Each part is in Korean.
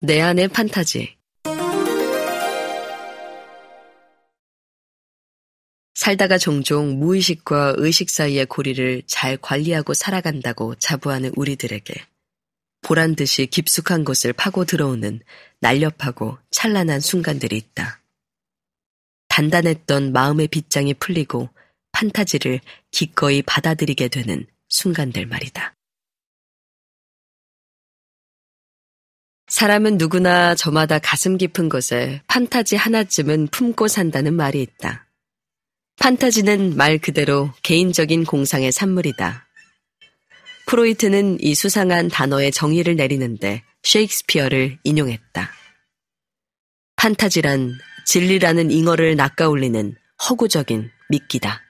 내 안의 판타지. 살다가 종종 무의식과 의식 사이의 고리를 잘 관리하고 살아간다고 자부하는 우리들에게 보란 듯이 깊숙한 곳을 파고 들어오는 날렵하고 찬란한 순간들이 있다. 단단했던 마음의 빗장이 풀리고 판타지를 기꺼이 받아들이게 되는 순간들 말이다. 사람은 누구나 저마다 가슴 깊은 곳에 판타지 하나쯤은 품고 산다는 말이 있다. 판타지는 말 그대로 개인적인 공상의 산물이다. 프로이트는 이 수상한 단어의 정의를 내리는데 셰익스피어를 인용했다. 판타지란 진리라는 잉어를 낚아올리는 허구적인 미끼다.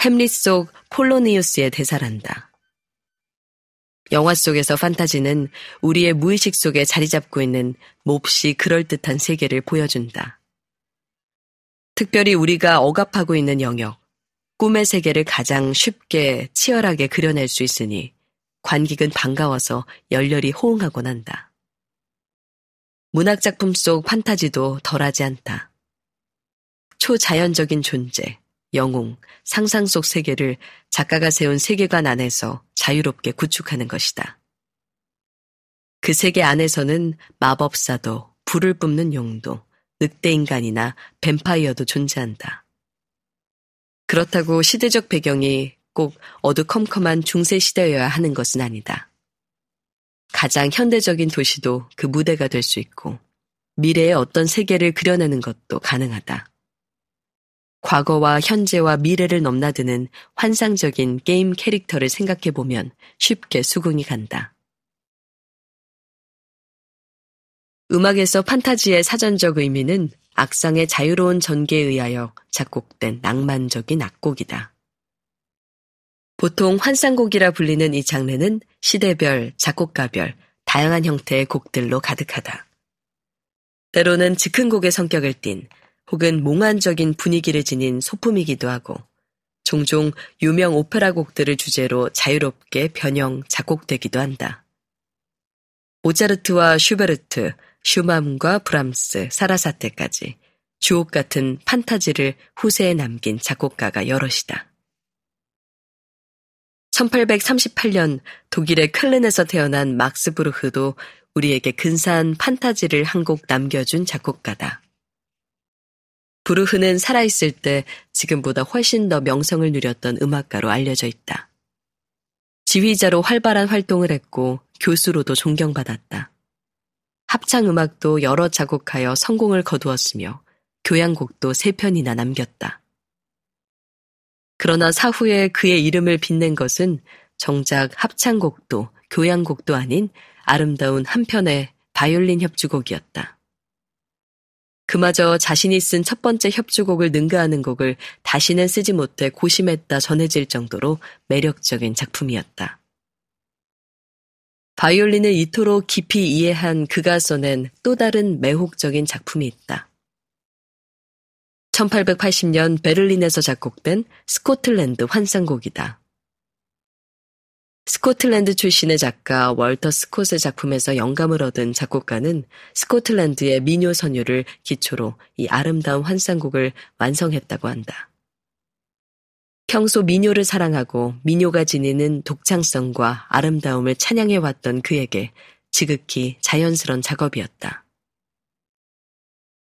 햄릿 속 폴로니우스의 대사란다. 영화 속에서 판타지는 우리의 무의식 속에 자리 잡고 있는 몹시 그럴듯한 세계를 보여준다. 특별히 우리가 억압하고 있는 영역, 꿈의 세계를 가장 쉽게 치열하게 그려낼 수 있으니 관객은 반가워서 열렬히 호응하곤 한다. 문학작품 속 판타지도 덜하지 않다. 초자연적인 존재, 영웅, 상상 속 세계를 작가가 세운 세계관 안에서 자유롭게 구축하는 것이다. 그 세계 안에서는 마법사도, 불을 뿜는 용도, 늑대인간이나 뱀파이어도 존재한다. 그렇다고 시대적 배경이 꼭 어두컴컴한 중세 시대여야 하는 것은 아니다. 가장 현대적인 도시도 그 무대가 될 수 있고, 미래의 어떤 세계를 그려내는 것도 가능하다. 과거와 현재와 미래를 넘나드는 환상적인 게임 캐릭터를 생각해 보면 쉽게 수긍이 간다. 음악에서 판타지의 사전적 의미는 악상의 자유로운 전개에 의하여 작곡된 낭만적인 악곡이다. 보통 환상곡이라 불리는 이 장르는 시대별, 작곡가별, 다양한 형태의 곡들로 가득하다. 때로는 즉흥 곡의 성격을 띤 혹은 몽환적인 분위기를 지닌 소품이기도 하고 종종 유명 오페라 곡들을 주제로 자유롭게 변형, 작곡되기도 한다. 모차르트와 슈베르트, 슈만과 브람스, 사라사테까지 주옥 같은 판타지를 후세에 남긴 작곡가가 여럿이다. 1838년 독일의 쾰른에서 태어난 막스 브루흐도 우리에게 근사한 판타지를 한 곡 남겨준 작곡가다. 브루흐는 살아있을 때 지금보다 훨씬 더 명성을 누렸던 음악가로 알려져 있다. 지휘자로 활발한 활동을 했고 교수로도 존경받았다. 합창 음악도 여러 작곡하여 성공을 거두었으며 교향곡도 세 편이나 남겼다. 그러나 사후에 그의 이름을 빛낸 것은 정작 합창곡도 교향곡도 아닌 아름다운 한 편의 바이올린 협주곡이었다. 그마저 자신이 쓴 첫 번째 협주곡을 능가하는 곡을 다시는 쓰지 못해 고심했다 전해질 정도로 매력적인 작품이었다. 바이올린을 이토록 깊이 이해한 그가 써낸 또 다른 매혹적인 작품이 있다. 1880년 베를린에서 작곡된 스코틀랜드 환상곡이다. 스코틀랜드 출신의 작가 월터 스콧의 작품에서 영감을 얻은 작곡가는 스코틀랜드의 미녀 선율을 기초로 이 아름다운 환상곡을 완성했다고 한다. 평소 미녀를 사랑하고 미녀가 지니는 독창성과 아름다움을 찬양해왔던 그에게 지극히 자연스런 작업이었다.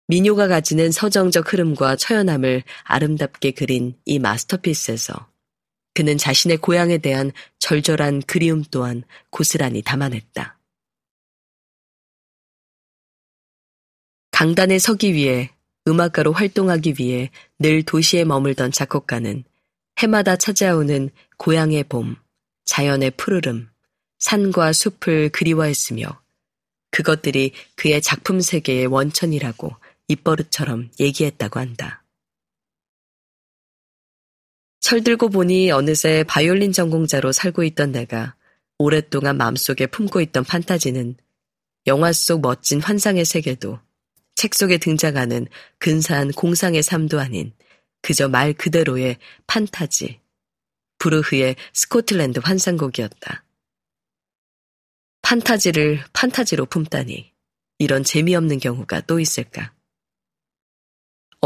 미녀가 가지는 서정적 흐름과 처연함을 아름답게 그린 이 마스터피스에서 그는 자신의 고향에 대한 절절한 그리움 또한 고스란히 담아냈다. 강단에 서기 위해 음악가로 활동하기 위해 늘 도시에 머물던 작곡가는 해마다 찾아오는 고향의 봄, 자연의 푸르름, 산과 숲을 그리워했으며 그것들이 그의 작품 세계의 원천이라고 입버릇처럼 얘기했다고 한다. 철들고 보니 어느새 바이올린 전공자로 살고 있던 내가 오랫동안 마음속에 품고 있던 판타지는 영화 속 멋진 환상의 세계도 책 속에 등장하는 근사한 공상의 삶도 아닌 그저 말 그대로의 판타지, 브루흐의 스코틀랜드 환상곡이었다. 판타지를 판타지로 품다니 이런 재미없는 경우가 또 있을까?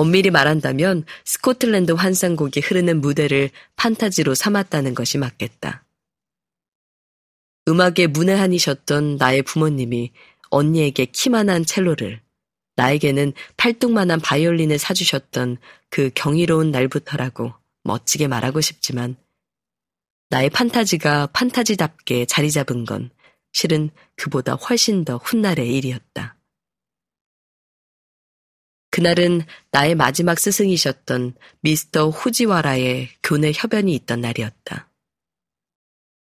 엄밀히 말한다면 스코틀랜드 환상곡이 흐르는 무대를 판타지로 삼았다는 것이 맞겠다. 음악에 문외한이셨던 나의 부모님이 언니에게 키만한 첼로를, 나에게는 팔뚝만한 바이올린을 사주셨던 그 경이로운 날부터라고 멋지게 말하고 싶지만 나의 판타지가 판타지답게 자리 잡은 건 실은 그보다 훨씬 더 훗날의 일이었다. 그날은 나의 마지막 스승이셨던 미스터 후지와라의 교내 협연이 있던 날이었다.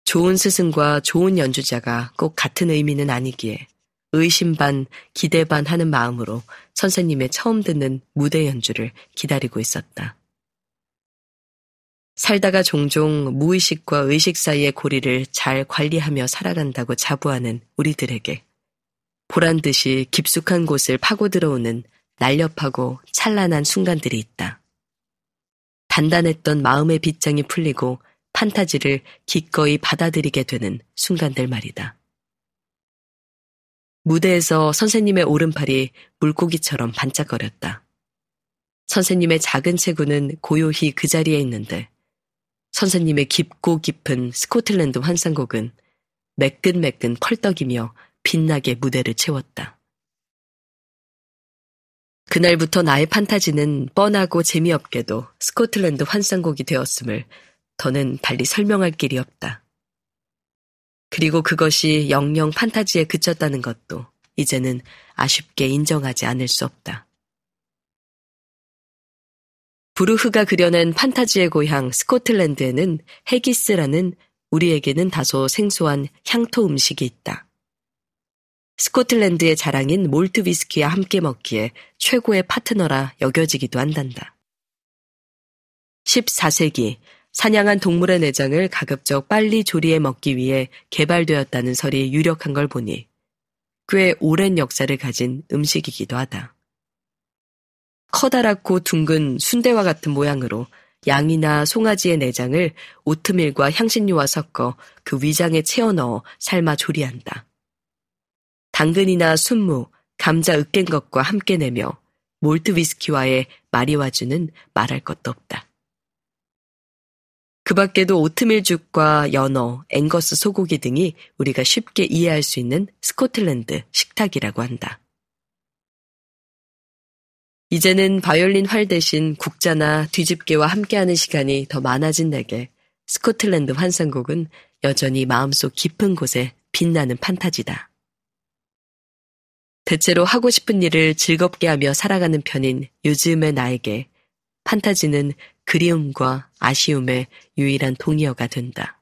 좋은 스승과 좋은 연주자가 꼭 같은 의미는 아니기에 의심 반, 기대 반 하는 마음으로 선생님의 처음 듣는 무대 연주를 기다리고 있었다. 살다가 종종 무의식과 의식 사이의 고리를 잘 관리하며 살아간다고 자부하는 우리들에게 보란 듯이 깊숙한 곳을 파고 들어오는 날렵하고 찬란한 순간들이 있다. 단단했던 마음의 빗장이 풀리고 판타지를 기꺼이 받아들이게 되는 순간들 말이다. 무대에서 선생님의 오른팔이 물고기처럼 반짝거렸다. 선생님의 작은 체구는 고요히 그 자리에 있는데 선생님의 깊고 깊은 스코틀랜드 환상곡은 매끈매끈 펄떡이며 빛나게 무대를 채웠다. 그날부터 나의 판타지는 뻔하고 재미없게도 스코틀랜드 환상곡이 되었음을 더는 달리 설명할 길이 없다. 그리고 그것이 영영 판타지에 그쳤다는 것도 이제는 아쉽게 인정하지 않을 수 없다. 브루흐가 그려낸 판타지의 고향 스코틀랜드에는 헤기스라는 우리에게는 다소 생소한 향토 음식이 있다. 스코틀랜드의 자랑인 몰트 위스키와 함께 먹기에 최고의 파트너라 여겨지기도 한단다. 14세기 사냥한 동물의 내장을 가급적 빨리 조리해 먹기 위해 개발되었다는 설이 유력한 걸 보니 꽤 오랜 역사를 가진 음식이기도 하다. 커다랗고 둥근 순대와 같은 모양으로 양이나 송아지의 내장을 오트밀과 향신료와 섞어 그 위장에 채워 넣어 삶아 조리한다. 당근이나 순무, 감자 으깬 것과 함께 내며 몰트 위스키와의 마리와주는 말할 것도 없다. 그 밖에도 오트밀 죽과 연어, 앵거스 소고기 등이 우리가 쉽게 이해할 수 있는 스코틀랜드 식탁이라고 한다. 이제는 바이올린 활 대신 국자나 뒤집개와 함께하는 시간이 더 많아진 내게 스코틀랜드 환상곡은 여전히 마음속 깊은 곳에 빛나는 판타지다. 대체로 하고 싶은 일을 즐겁게 하며 살아가는 편인 요즘의 나에게 판타지는 그리움과 아쉬움의 유일한 동의어가 된다.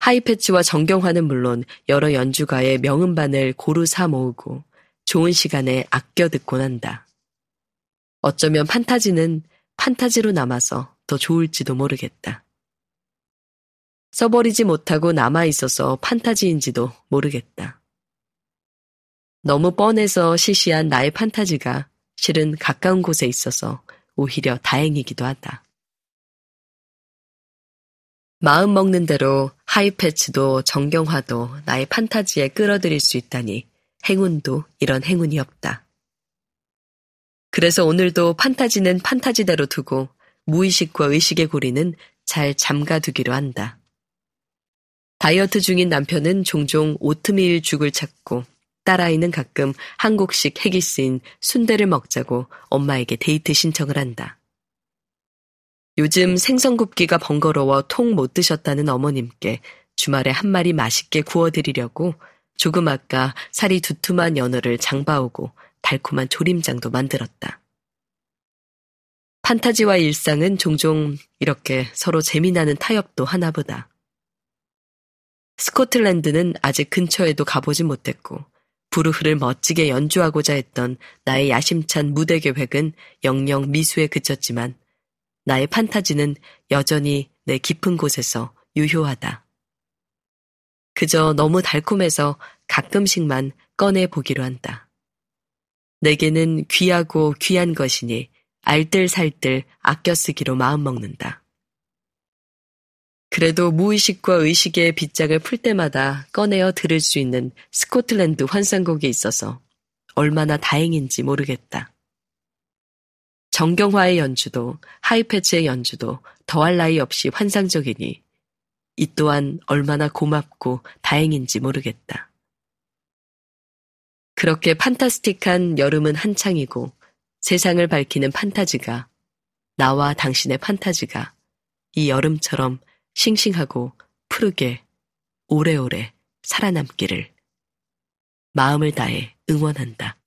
하이패치와 정경화는 물론 여러 연주가의 명음반을 고루 사 모으고 좋은 시간에 아껴 듣곤 한다. 어쩌면 판타지는 판타지로 남아서 더 좋을지도 모르겠다. 써버리지 못하고 남아 있어서 판타지인지도 모르겠다. 너무 뻔해서 시시한 나의 판타지가 실은 가까운 곳에 있어서 오히려 다행이기도 하다. 마음 먹는 대로 하이패치도 정경화도 나의 판타지에 끌어들일 수 있다니 행운도 이런 행운이 없다. 그래서 오늘도 판타지는 판타지대로 두고 무의식과 의식의 고리는 잘 잠가두기로 한다. 다이어트 중인 남편은 종종 오트밀 죽을 찾고 딸아이는 가끔 한국식 핵이 쓰인 순대를 먹자고 엄마에게 데이트 신청을 한다. 요즘 생선 굽기가 번거로워 통 못 드셨다는 어머님께 주말에 한 마리 맛있게 구워드리려고 조금 아까 살이 두툼한 연어를 장바오고 달콤한 조림장도 만들었다. 판타지와 일상은 종종 이렇게 서로 재미나는 타협도 하나보다. 스코틀랜드는 아직 근처에도 가보지 못했고 부르흐를 멋지게 연주하고자 했던 나의 야심찬 무대 계획은 영영 미수에 그쳤지만 나의 판타지는 여전히 내 깊은 곳에서 유효하다. 그저 너무 달콤해서 가끔씩만 꺼내 보기로 한다. 내게는 귀하고 귀한 것이니 알뜰살뜰 아껴 쓰기로 마음먹는다. 그래도 무의식과 의식의 빗장을 풀 때마다 꺼내어 들을 수 있는 스코틀랜드 환상곡이 있어서 얼마나 다행인지 모르겠다. 정경화의 연주도 하이패치의 연주도 더할 나위 없이 환상적이니 이 또한 얼마나 고맙고 다행인지 모르겠다. 그렇게 판타스틱한 여름은 한창이고 세상을 밝히는 판타지가 나와 당신의 판타지가 이 여름처럼 싱싱하고 푸르게 오래오래 살아남기를 마음을 다해 응원한다.